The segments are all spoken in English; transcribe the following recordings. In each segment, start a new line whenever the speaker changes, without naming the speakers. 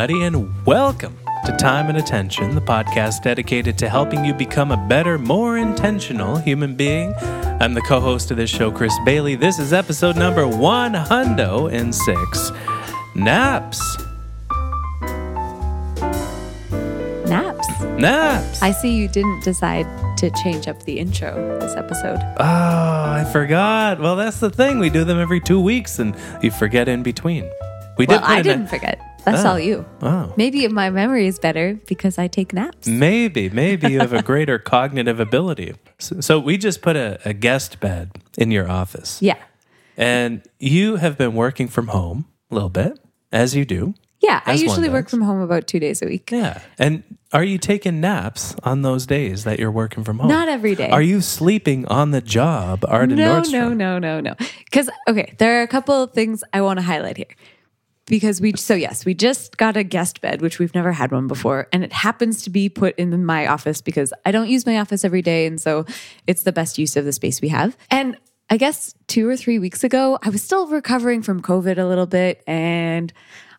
everybody, and welcome to Time and Attention, the podcast dedicated to helping you become a better, more intentional human being. I'm the co host of this show, Chris Bailey. This is episode number 106 Naps.
Naps.
Naps.
I see you didn't decide to change up the intro this episode.
Oh, I forgot. Well, that's the thing. We do them every two weeks, and you forget in between. We
Well,
did
I didn't forget. That's
Oh.
all you.
Oh.
Maybe my memory is better because I take naps.
Maybe, maybe you have a greater cognitive ability. So, so we just put a, a guest bed in your office,
Yeah.
and you have been working from home a little bit, as you do.
Yeah. I usually work from home about two days a week.
Yeah. And are you taking naps on those days that you're working from home?
Not every day.
Are you sleeping on the job, Ardyn
no,
Nordstrom?
no, no, no, no. Because, okay, there are a couple of things I want to highlight here. Because we, so yes, we just got a guest bed, which we've never had one before. And it happens to be put in my office because I don't use my office every day. And so it's the best use of the space we have. And I guess two or three weeks ago, I was still recovering from COVID a little bit. And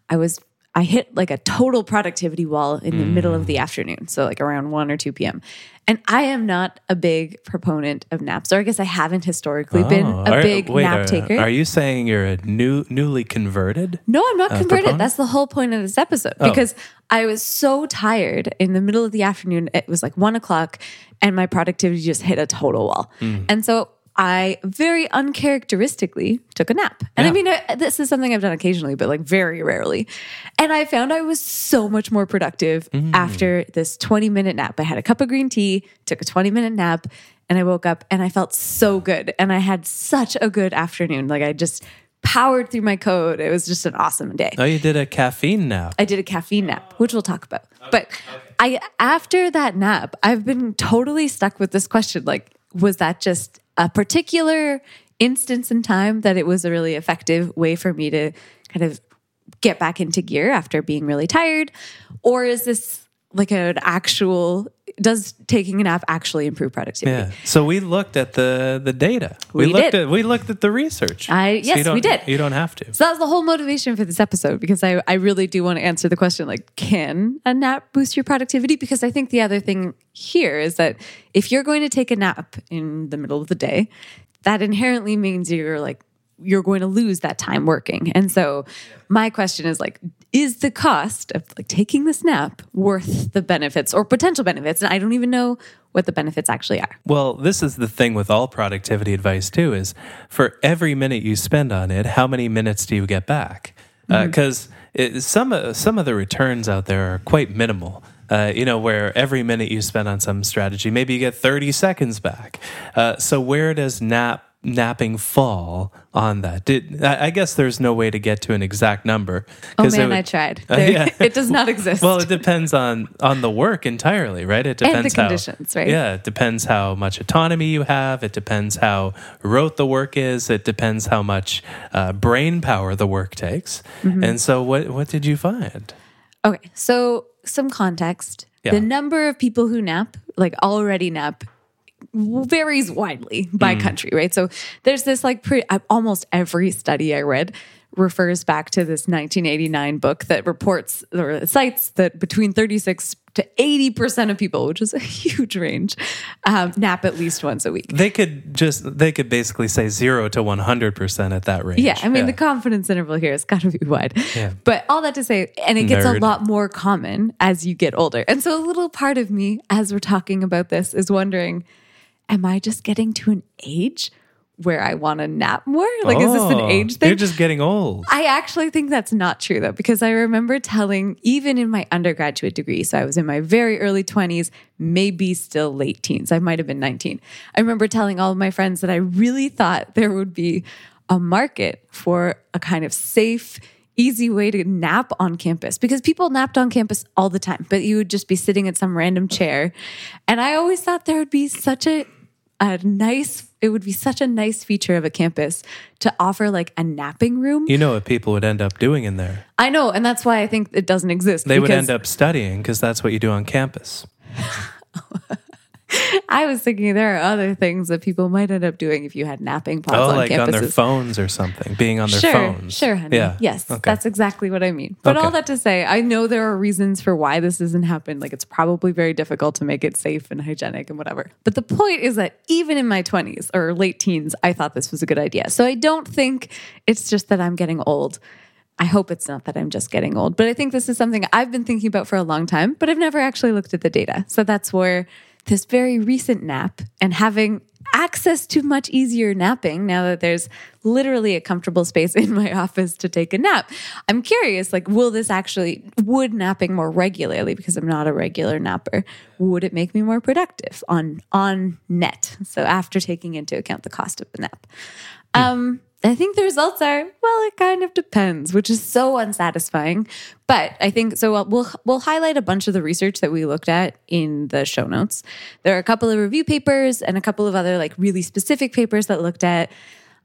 I was, I hit like a total productivity wall in the middle of the afternoon. So like around 1 or 2 p.m. And I am not a big proponent of naps, or I guess I haven't historically been
Oh,
a
are-
big
wait,
nap taker.
Are you saying you're a new, newly converted?
No, I'm not converted.
proponent?
That's the whole point of this episode
Oh.
because I was so tired in the middle of the afternoon. It was like one o'clock and my productivity just hit a total wall.
Hmm.
And so I very uncharacteristically took a nap. And I mean, I, this is something I've done occasionally, but like very rarely. And I found I was so much more productive
Hmm.
after this 20 minute nap. I had a cup of green tea, took a 20 minute nap, and I woke up and I felt so good. And I had such a good afternoon. Like I just powered through my code. It was just an awesome day.
Oh, you did a caffeine nap.
I did a caffeine nap, which we'll talk about. But I after that nap, I've been totally stuck with this question like was that just a particular instance in time that it was a really effective way for me to kind of get back into gear after being really tired? Or is this like an actual does taking a nap actually improve productivity?
Yeah. So we looked at the the data.
We
looked
did.
at we looked at the research.
I-
So
yes, we did.
You don't have to.
So that was the whole motivation for this episode because I, I really do want to answer the question like, can a nap boost your productivity? Because I think the other thing here is that if you're going to take a nap in the middle of the day, that inherently means you're like, you're going to lose that time working. And so my question is like, is the cost of like taking this nap worth the benefits or potential benefits? And I don't even know what the benefits actually are.
Well, this is the thing with all productivity advice too is for every minute you spend on it, how many minutes do you get back?
Mm-hmm.
Because some of some of the returns out there are quite minimal. Uh, you know, where every minute you spend on some strategy, maybe you get 30 seconds back. Uh, so where does nap napping fall on that? Did I, I guess there's no way to get to an exact number.
Oh man,
would-
I tried.
Uh, yeah.
It does not exist.
Well, it depends on on the work entirely, right? It depends
And the
depends how-
conditions, right?
Yeah, it depends how much autonomy you have. It depends how rote the work is. It depends how much uh, brain power the work takes.
Mm-hmm.
And so, what what did you find?
Okay, so some context.
Yeah.
The number of people who nap, like already nap, varies widely by
Mm.
country, right? So there's this like pre- uh, almost every study I read refers back to this 1989 book that reports or cites that between 36 to 80% of people, which is a huge range, um, nap at least once a week.
They could just they could basically say zero to one hundred percent at that range.
Yeah, I mean the confidence interval here has got to be wide.
Yeah.
But all that to say, and it gets
Nerd.
a lot more common as you get older. And so a little part of me, as we're talking about this, is wondering, am I just getting to an age where I want to nap more? Like, is this an
Oh,
age thing?
You're just getting old.
I actually think that's not true though, because I remember telling, even in my undergraduate degree, so I was in my very early 20s, maybe still late teens, I might have been 19. I remember telling all of my friends that I really thought there would be a market for a kind of safe, easy way to nap on campus because people napped on campus all the time, but you would just be sitting at some random chair. And I always thought there would be such a a nice it would be such a nice feature of a campus to offer like a napping room.
You know what people would end up doing in there?
I know, and that's why I think it doesn't exist.
They would end up studying because that's what you do on campus.
I was thinking there are other things that people might end up doing if you had napping pods
Oh,
on
like
campuses.
on their phones or something, being on their
sure,
phones.
Sure, honey.
Yeah.
Yes,
Okay.
that's exactly what I mean. But all that to say, I know there are reasons for why this isn't happen. Like it's probably very difficult to make it safe and hygienic and whatever. But the point is that even in my 20s or late teens, I thought this was a good idea. So I don't think it's just that I'm getting old. I hope it's not that I'm just getting old, but I think this is something I've been thinking about for a long time, but I've never actually looked at the data. So that's where this very recent nap and having access to much easier napping now that there's literally a comfortable space in my office to take a nap. I'm curious like will this actually would napping more regularly because I'm not a regular napper would it make me more productive on on net so after taking into account the cost of the nap. Um I think the results are well, it kind of depends, which is so unsatisfying. But I think so. We'll, we'll we'll highlight a bunch of the research that we looked at in the show notes. There are a couple of review papers and a couple of other like really specific papers that looked at,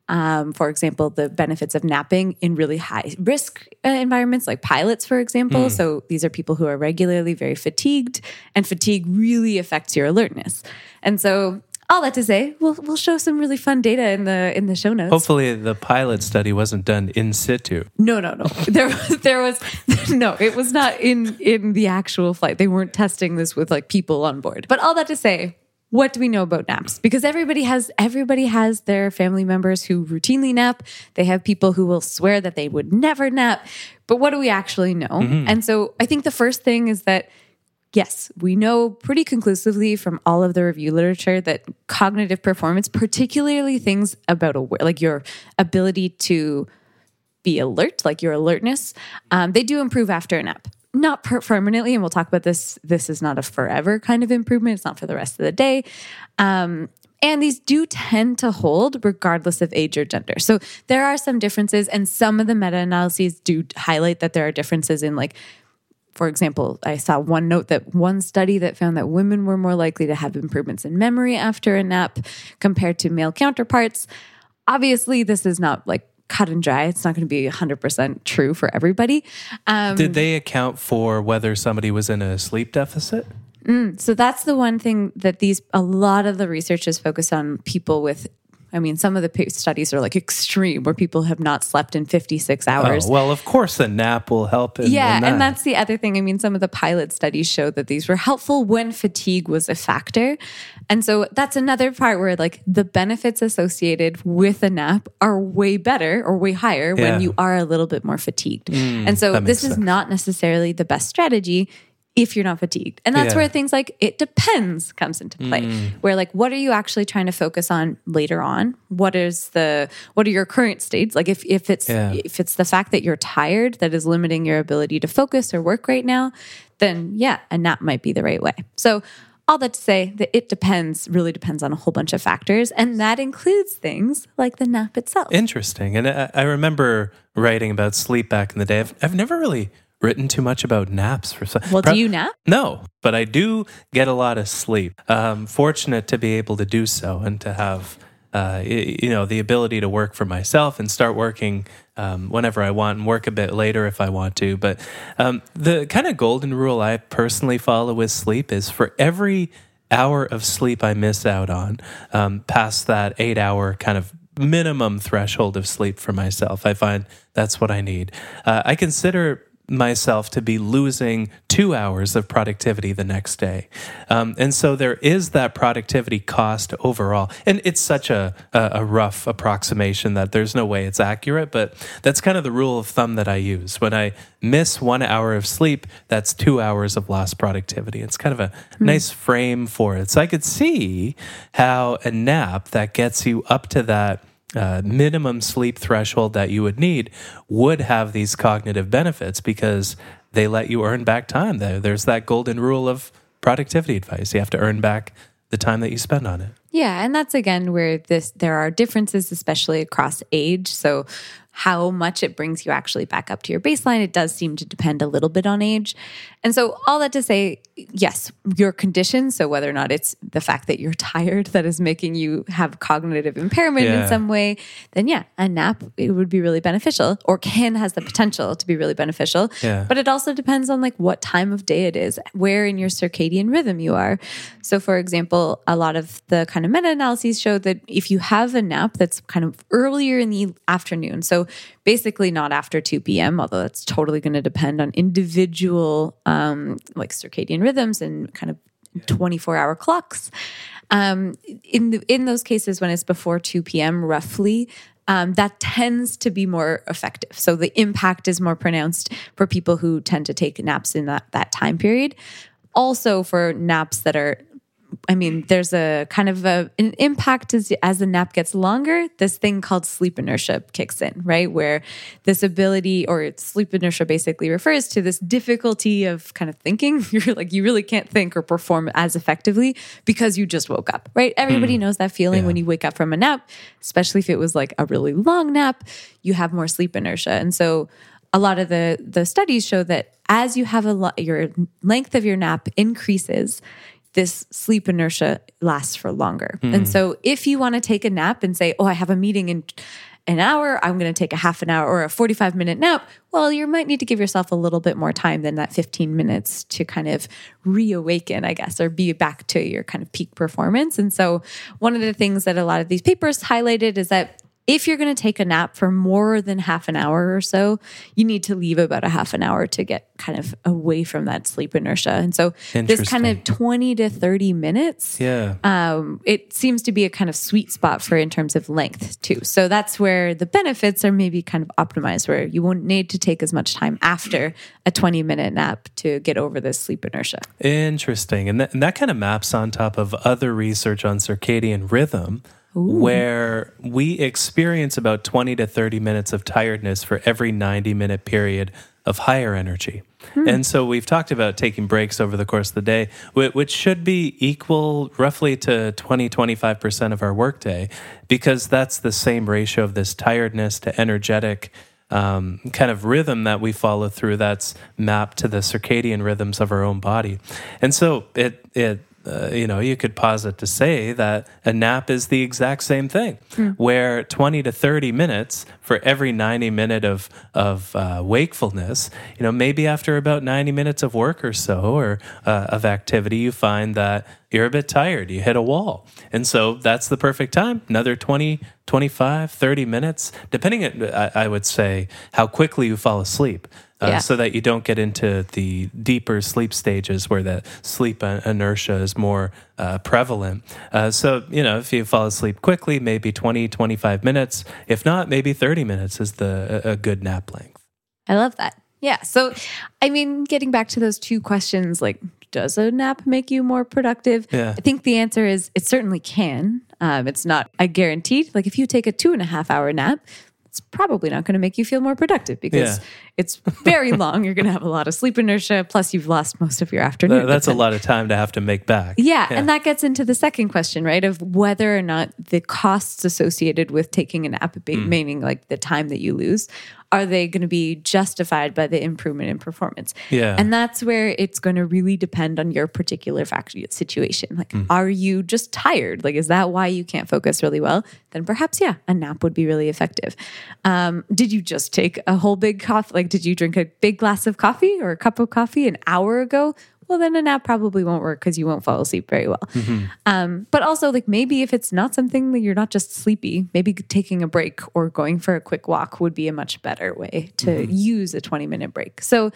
um, for example, the benefits of napping in really high risk uh, environments, like pilots, for example. So these are people who are regularly very fatigued, and fatigue really affects your alertness. And so all that to say, we'll we'll show some really fun data in the in the show notes.
Hopefully, the pilot study wasn't done in situ.
No, no, no. There, was there was no. It was not in in the actual flight. They weren't testing this with like people on board. But all that to say, what do we know about naps? Because everybody has everybody has their family members who routinely nap. They have people who will swear that they would never nap. But what do we actually know? Mm-hmm. And so I think the first thing is that Yes, we know pretty conclusively from all of the review literature that cognitive performance, particularly things about aware, like your ability to be alert, like your alertness, um, they do improve after a nap. Not per- permanently, and we'll talk about this. This is not a forever kind of improvement. It's not for the rest of the day. Um, and these do tend to hold regardless of age or gender. So there are some differences, and some of the meta analyses do highlight that there are differences in like for example, I saw one note that one study that found that women were more likely to have improvements in memory after a nap compared to male counterparts. Obviously, this is not like cut and dry. It's not going to be 100% true for everybody. Um,
Did they account for whether somebody was in a sleep deficit?
so that's the one thing that these, a lot of the research is focused on people with. I mean, some of the studies are like extreme, where people have not slept in 56 hours.
Oh, well, of course, a nap will help. In,
Yeah,
in that.
and that's the other thing. I mean, some of the pilot studies show that these were helpful when fatigue was a factor. And so that's another part where like the benefits associated with a nap are way better or way higher
Yeah. Mm,
when you are a little bit more fatigued. and so this is
sense.
not necessarily the best strategy if you're not fatigued. And that's
Yeah.
where things like it depends comes into play.
Mm.
Where like what are you actually trying to focus on later on? What is the what are your current states? Like if if it's
Yeah.
if it's the fact that you're tired that is limiting your ability to focus or work right now, then yeah, a nap might be the right way. So all that to say that it depends really depends on a whole bunch of factors and that includes things like the nap itself.
Interesting. And I, I remember writing about sleep back in the day. I've, I've never really written too much about naps for some.
well, do you nap?
No, but I do get a lot of sleep. Um, fortunate to be able to do so and to have, uh, you know, the ability to work for myself and start working um, whenever I want and work a bit later if I want to. But um, the kind of golden rule I personally follow with sleep is for every hour of sleep I miss out on, um, past that eight hour kind of minimum threshold of sleep for myself, I find that's what I need. Uh, I consider myself to be losing two hours of productivity the next day. Um, and so there is that productivity cost overall. And it's such a, a, a rough approximation that there's no way it's accurate, but that's kind of the rule of thumb that I use. When I miss one hour of sleep, that's two hours of lost productivity. It's kind of a nice frame for it. So I could see how a nap that gets you up to that uh, minimum sleep threshold that you would need would have these cognitive benefits because they let you earn back time. There, there's that golden rule of productivity advice. You have to earn back the time that you spend on it.
Yeah, and that's again where this there are differences, especially across age. So, how much it brings you actually back up to your baseline. It does seem to depend a little bit on age. And so, all that to say, yes, your condition, so whether or not it's the fact that you're tired that is making you have cognitive impairment
Yeah.
in some way, then yeah, a nap it would be really beneficial or can has the potential to be really beneficial.
Yeah.
But it also depends on like what time of day it is, where in your circadian rhythm you are. So for example, a lot of the kind of meta-analyses show that if you have a nap that's kind of earlier in the afternoon, so basically not after 2 p.m., although that's totally going to depend on individual um, like circadian rhythms and kind of 24 hour clocks. Um, in the, in those cases, when it's before 2 p.m., roughly, um, that tends to be more effective. So the impact is more pronounced for people who tend to take naps in that, that time period. Also, for naps that are I mean, there's a kind of a, an impact as, as the nap gets longer. This thing called sleep inertia kicks in, right? Where this ability or sleep inertia basically refers to this difficulty of kind of thinking. You're like, you really can't think or perform as effectively because you just woke up, right? Everybody hmm. knows that feeling
Yeah.
when you wake up from a nap, especially if it was like a really long nap, you have more sleep inertia. And so, a lot of the the studies show that as you have a lot, your length of your nap increases, this sleep inertia lasts for longer. And hmm. so if you want to take a nap and say, "Oh, I have a meeting in an hour, I'm going to take a half an hour or a 45 minute nap," well, you might need to give yourself a little bit more time than that 15 minutes to kind of reawaken, I guess, or be back to your kind of peak performance. And so one of the things that a lot of these papers highlighted is that if you're going to take a nap for more than half an hour or so, you need to leave about a half an hour to get kind of away from that sleep inertia. And so this kind of 20 to 30 minutes,
Yeah.
um, it seems to be a kind of sweet spot for in terms of length too. So that's where the benefits are maybe kind of optimized, where you won't need to take as much time after a 20 minute nap to get over this sleep inertia.
Interesting. And that, and that kind of maps on top of other research on circadian rhythm, where we experience about 20 to 30 minutes of tiredness for every 90 minute period of higher energy. And so we've talked about taking breaks over the course of the day, which should be equal roughly to 20, 25% of our workday, because that's the same ratio of this tiredness to energetic um, kind of rhythm that we follow through that's mapped to the circadian rhythms of our own body. And so it, it, uh, you know, you could posit to say that a nap is the exact same thing, where 20 to 30 minutes for every 90 minute of, of uh, wakefulness, you know, maybe after about 90 minutes of work or so or uh, of activity, you find that you're a bit tired, you hit a wall. And so that's the perfect time. Another 20, 25, 30 minutes, depending, on, I, I would say, how quickly you fall asleep. Uh,
Yeah.
So that you don't get into the deeper sleep stages where the sleep inertia is more uh, prevalent. Uh, so, you know, if you fall asleep quickly, maybe 20, 25 minutes. If not, maybe 30 minutes is the a good nap length.
I love that. Yeah. So, I mean, getting back to those two questions, like, does a nap make you more productive?
Yeah.
I think the answer is it certainly can. Um, it's not a guaranteed. Like, if you take a two and a half hour nap, it's probably not going to make you feel more productive because
Yeah.
it's very long. You're going to have a lot of sleep inertia. Plus, you've lost most of your afternoon.
Th- That's a lot of time to have to make back.
yeah, and that gets into the second question, right? Of whether or not the costs associated with taking a nap,
Hmm.
meaning like the time that you lose, are they going to be justified by the improvement in performance?
Yeah.
And that's where it's going to really depend on your particular factor situation. Like, are you just tired? Like, is that why you can't focus really well? Then perhaps, yeah, a nap would be really effective. Um, did you just take a whole big coffee? Like, did you drink a big glass of coffee or a cup of coffee an hour ago? Well, then a nap probably won't work because you won't fall asleep very well. Um, but also, like maybe if it's not something that you're not just sleepy, maybe taking a break or going for a quick walk would be a much better way to use a 20 minute break. So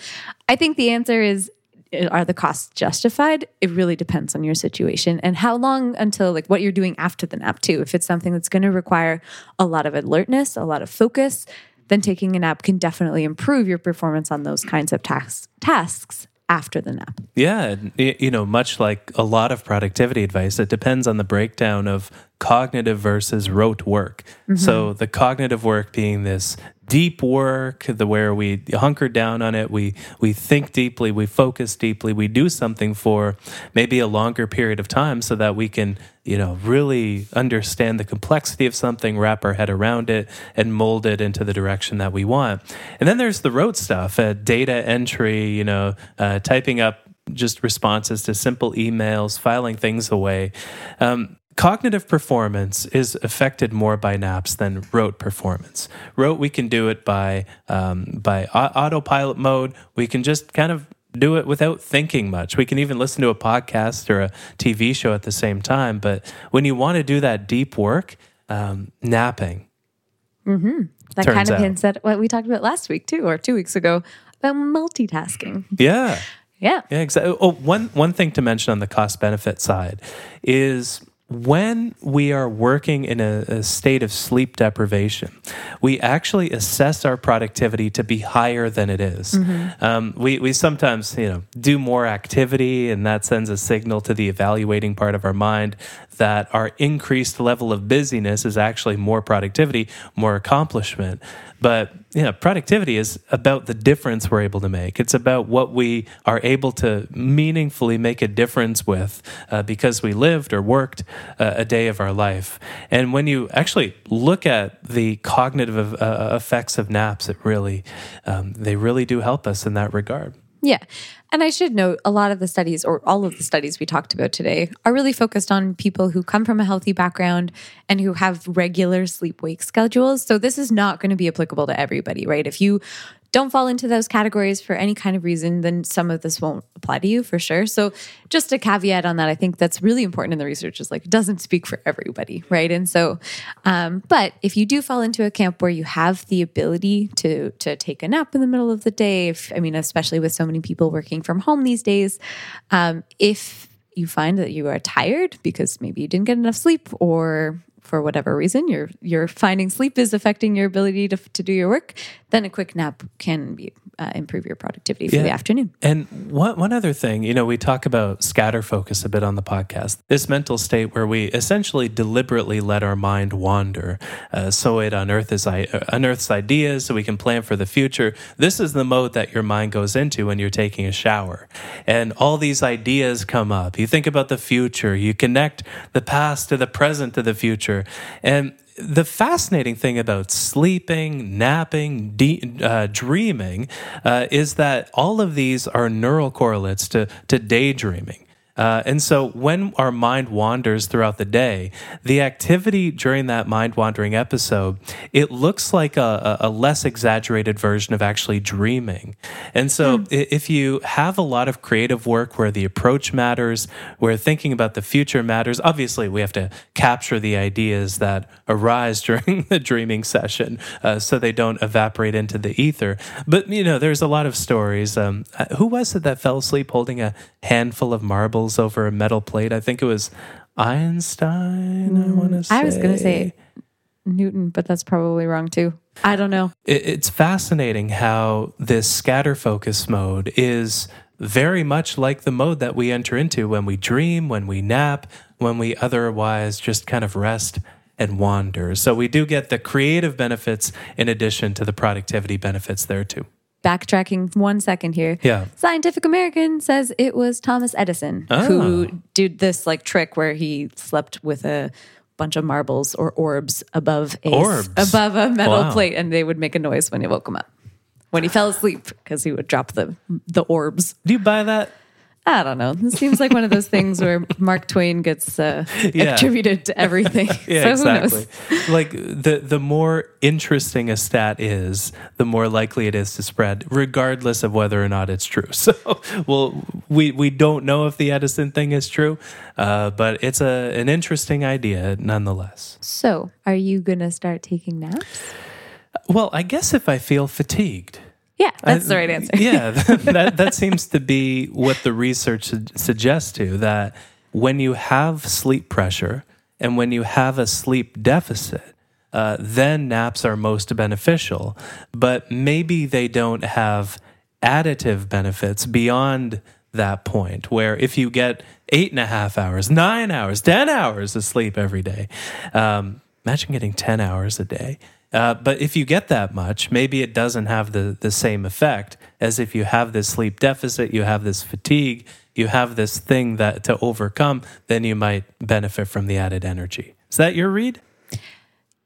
I think the answer is uh, are the costs justified? It really depends on your situation and how long until like what you're doing after the nap, too. If it's something that's going to require a lot of alertness, a lot of focus, then taking a nap can definitely improve your performance on those kinds of tasks tasks after the nap.
Yeah, you know, much like a lot of productivity advice, it depends on the breakdown of cognitive versus rote work. So the cognitive work being this deep work, the where we hunker down on it, we we think deeply, we focus deeply, we do something for maybe a longer period of time so that we can, you know, really understand the complexity of something, wrap our head around it, and mold it into the direction that we want. And then there's the rote stuff, uh, data entry, you know, uh, typing up just responses to simple emails, filing things away. Um, cognitive performance is affected more by naps than rote performance. Rote, we can do it by um, by au- autopilot mode. We can just kind of do it without thinking much. We can even listen to a podcast or a TV show at the same time. But when you want to do that deep work, um, napping.
That
Turns
kind of
out.
hints at what we talked about last week too, or two weeks ago about multitasking.
Yeah.
Yeah.
Yeah, exactly. Oh, one one thing to mention on the cost benefit side is when we are working in a, a state of sleep deprivation, we actually assess our productivity to be higher than it is. Um, we we sometimes you know do more activity, and that sends a signal to the evaluating part of our mind that our increased level of busyness is actually more productivity, more accomplishment. But know, productivity is about the difference we're able to make. It's about what we are able to meaningfully make a difference with uh, because we lived or worked uh, a day of our life. And when you actually look at the cognitive uh, effects of naps, it really um, they really do help us in that regard.
Yeah. And I should note a lot of the studies, or all of the studies we talked about today, are really focused on people who come from a healthy background and who have regular sleep wake schedules. So this is not going to be applicable to everybody, right? If you don't fall into those categories for any kind of reason, then some of this won't apply to you for sure. So, just a caveat on that, I think that's really important in the research is like it doesn't speak for everybody, right? And so, um, but if you do fall into a camp where you have the ability to to take a nap in the middle of the day, if, I mean, especially with so many people working from home these days, um, if you find that you are tired because maybe you didn't get enough sleep or for whatever reason you're you're finding sleep is affecting your ability to, to do your work then a quick nap can be uh, improve your productivity for the afternoon
And one, one other thing, you know, we talk about scatter focus a bit on the podcast. This mental state where we essentially deliberately let our mind wander, uh, so it unearths, i- uh, unearths ideas, so we can plan for the future. This is the mode that your mind goes into when you're taking a shower, and all these ideas come up. You think about the future, you connect the past to the present to the future, and the fascinating thing about sleeping, napping, de- uh, dreaming uh, is that all of these are neural correlates to, to daydreaming. Uh, and so when our mind wanders throughout the day, the activity during that mind wandering episode, it looks like a, a less exaggerated version of actually dreaming. And so i- if you have a lot of creative work where the approach matters, where thinking about the future matters, obviously we have to capture the ideas that arise during the dreaming session uh, so they don't evaporate into the ether. But, you know, there's a lot of stories. Um, uh, who was it that fell asleep holding a handful of marbles over a metal plate? I think it was Einstein, I want to mm, say.
i was going to say newton but that's probably wrong too i don't know
it, it's fascinating how this scatter focus mode is very much like the mode that we enter into when we dream, when we nap, when we otherwise just kind of rest and wander. So we do get the creative benefits in addition to the productivity benefits there too.
Backtracking one second here
Yeah.
Scientific American says it was Thomas Edison
Oh.
who ah. did this like trick where he slept with a bunch of marbles or orbs above a
Orbs?
above a metal
Wow.
plate, and they would make a noise when he woke him up. When he fell asleep, because he would drop the the orbs.
Do you buy that?
I don't know. This seems like one of those things where Mark Twain gets uh,
Yeah.
attributed to everything.
Yeah,
so who
exactly.
knows?
like the the more interesting a stat is, the more likely it is to spread, regardless of whether or not it's true. So, well, we we don't know if the Edison thing is true, uh, but it's a an interesting idea nonetheless.
So, are you gonna start taking naps?
Well, I guess if I feel fatigued.
Yeah, that's the right answer.
yeah, that that seems to be what the research suggests to that when you have sleep pressure and when you have a sleep deficit, uh, then naps are most beneficial. But maybe they don't have additive benefits beyond that point where if you get eight and a half hours, nine hours, 10 hours of sleep every day, um, imagine getting 10 hours a day. Uh, but if you get that much, maybe it doesn't have the, the same effect as if you have this sleep deficit, you have this fatigue, you have this thing that to overcome, then you might benefit from the added energy. Is that your read?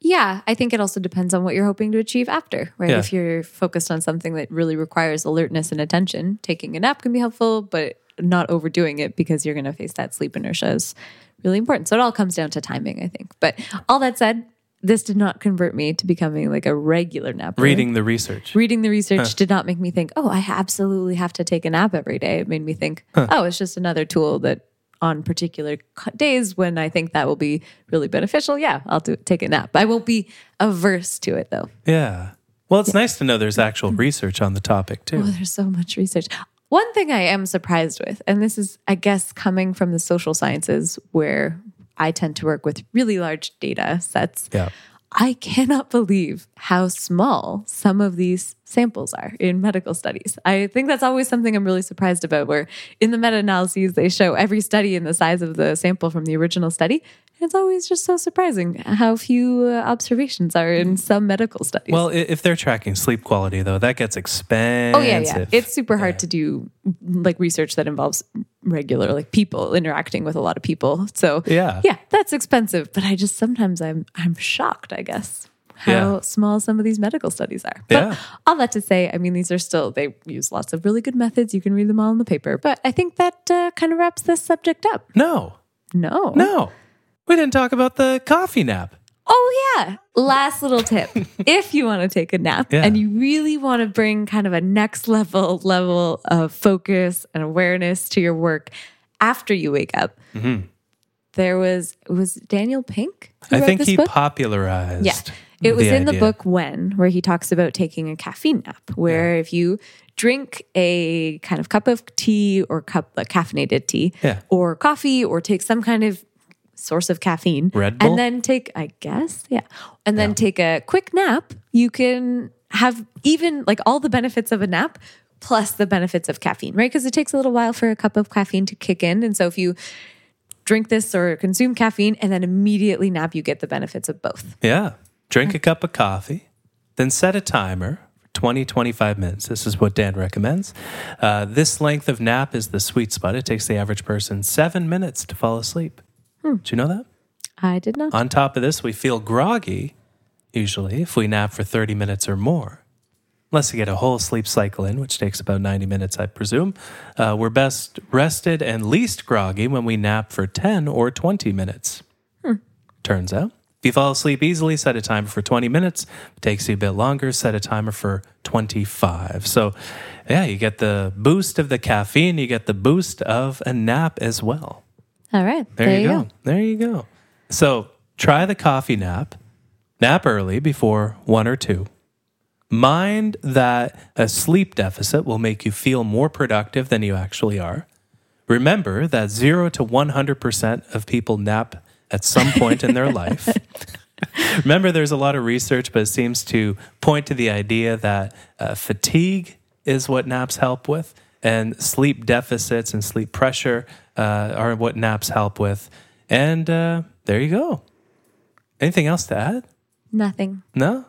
Yeah, I think it also depends on what you're hoping to achieve after, right?
Yeah.
If you're focused on something that really requires alertness and attention, taking a nap can be helpful, but not overdoing it because you're going to face that sleep inertia is really important. So it all comes down to timing, I think. But all that said, this did not convert me to becoming like a regular napper.
Reading the research.
Reading the research did not make me think, oh, I absolutely have to take a nap every day. It made me think, oh, it's just another tool that on particular days when I think that will be really beneficial, yeah, I'll do, take a nap. I won't be averse to it though.
Yeah. Well, it's nice to know there's actual research on the topic too.
Oh, there's so much research. One thing I am surprised with, and this is, I guess, coming from the social sciences where I tend to work with really large data sets.
Yeah.
I cannot believe how small some of these samples are in medical studies. I think that's always something I'm really surprised about, where in the meta analyses, they show every study and the size of the sample from the original study. It's always just so surprising how few uh, observations are in some medical studies.
Well, if they're tracking sleep quality, though, that gets expensive.
Oh yeah, yeah. It's super hard to do like research that involves regular like people interacting with a lot of people. So
Yeah.
yeah, that's expensive. But I just sometimes I'm I'm shocked. I guess how
Yeah.
small some of these medical studies are.
Yeah.
But all that to say, I mean, these are still they use lots of really good methods. You can read them all in the paper. But I think that uh, kind of wraps this subject up.
No,
No,
no. We didn't talk about the coffee nap.
Oh, yeah. Last little tip. if you want to take a nap
Yeah.
and you really want to bring kind of a next level level of focus and awareness to your work after you wake up, there was, was Daniel Pink?
I think he
book?
popularized.
Yeah. It was in the book When, where he talks about taking a caffeine nap, where if you drink a kind of cup of tea or cup like caffeinated tea
Yeah.
or coffee or take some kind of source of caffeine
Red Bull?
and then take I guess, yeah. And then take a quick nap, you can have even like all the benefits of a nap plus the benefits of caffeine, right? Because it takes a little while for a cup of caffeine to kick in. And so if you drink this or consume caffeine and then immediately nap, you get the benefits of both.
Yeah. Drink a cup of coffee, then set a timer for 20, 25 minutes. This is what Dan recommends. Uh, this length of nap is the sweet spot. It takes the average person seven minutes to fall asleep.
Hmm.
Do you know that?
I did not.
On top of this, we feel groggy, usually, if we nap for 30 minutes or more. Unless you get a whole sleep cycle in, which takes about 90 minutes, I presume. Uh, we're best rested and least groggy when we nap for 10 or 20 minutes. Turns out. If you fall asleep easily, set a timer for 20 minutes. If it takes you a bit longer, set a timer for 25. So, yeah, you get the boost of the caffeine, you get the boost of a nap as well.
All right.
There, you go. There you go. So try the coffee nap. Nap early before one or two. Mind that a sleep deficit will make you feel more productive than you actually are. Remember that 0 to 100% of people nap at some point in their life. Remember, there's a lot of research, but it seems to point to the idea that uh, fatigue is what naps help with, and sleep deficits and sleep pressure uh, are what naps help with. And uh, there you go. Anything else to add?
Nothing.
No?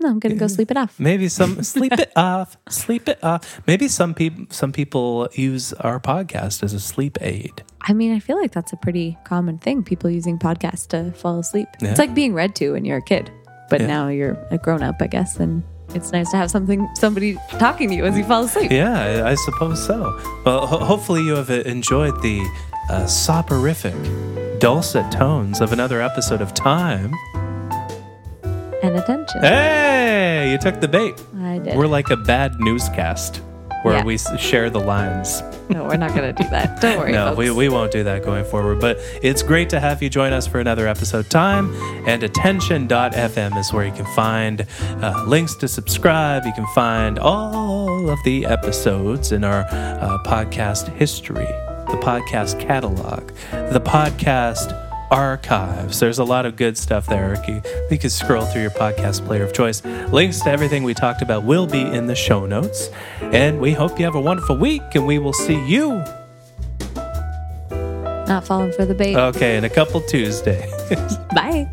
No, I'm gonna go sleep it off.
Maybe some sleep it off, sleep it off. Maybe some people some people use our podcast as a sleep aid.
I mean, I feel like that's a pretty common thing. People using podcasts to fall asleep.
Yeah.
It's like being read to when you're a kid, but
Yeah.
now you're a grown up, I guess, and it's nice to have something somebody talking to you as you fall asleep.
Yeah, I, suppose so. Well, ho- hopefully you have enjoyed the uh, soporific, dulcet tones of another episode of Time.
And attention.
Hey, you took the bait.
I did.
We're like a bad newscast where
Yeah.
we share the lines.
no, we're not gonna do that. Don't worry.
No,
folks.
we, we won't do that going forward. But it's great to have you join us for another episode. Time and attention.fm is where you can find uh, links to subscribe. You can find all of the episodes in our uh, podcast history, the podcast catalog, the podcast archives. There's a lot of good stuff there. You, you can scroll through your podcast player of choice. Links to everything we talked about will be in the show notes. And we hope you have a wonderful week, and we will see you.
Not falling for the bait.
Okay, in a couple Tuesdays.
Bye.